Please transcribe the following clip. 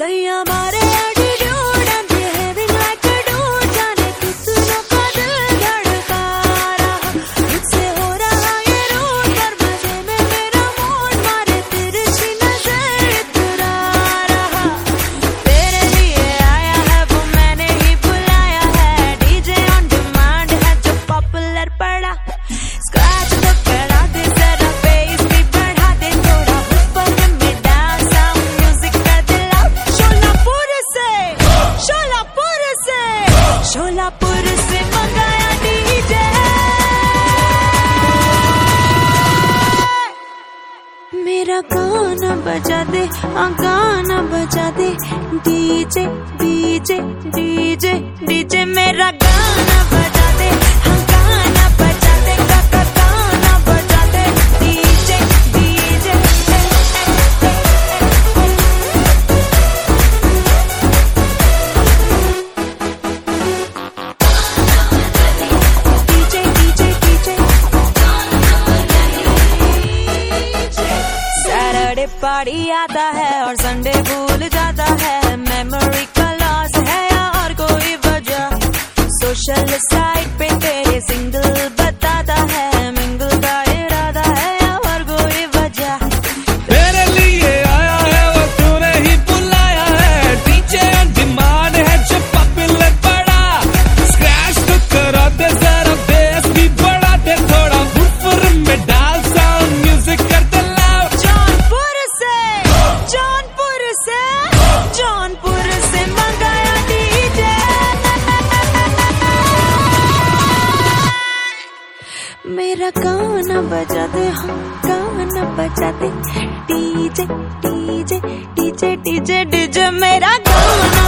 在呀吧。मेरा गाना बजा दे आ गाना बजा दे। डीजे डीजे डीजे डीजे मेरा सैटरडे पार्टी आता है और संडे भूल जाता है। मेमोरी का लॉस है या और कोई वजह? सोशल साइट पे तेरे सिंगल मेरा गाना बजा दे हाँ गाना बजा दे DJ DJ DJ DJ DJ, मेरा गाना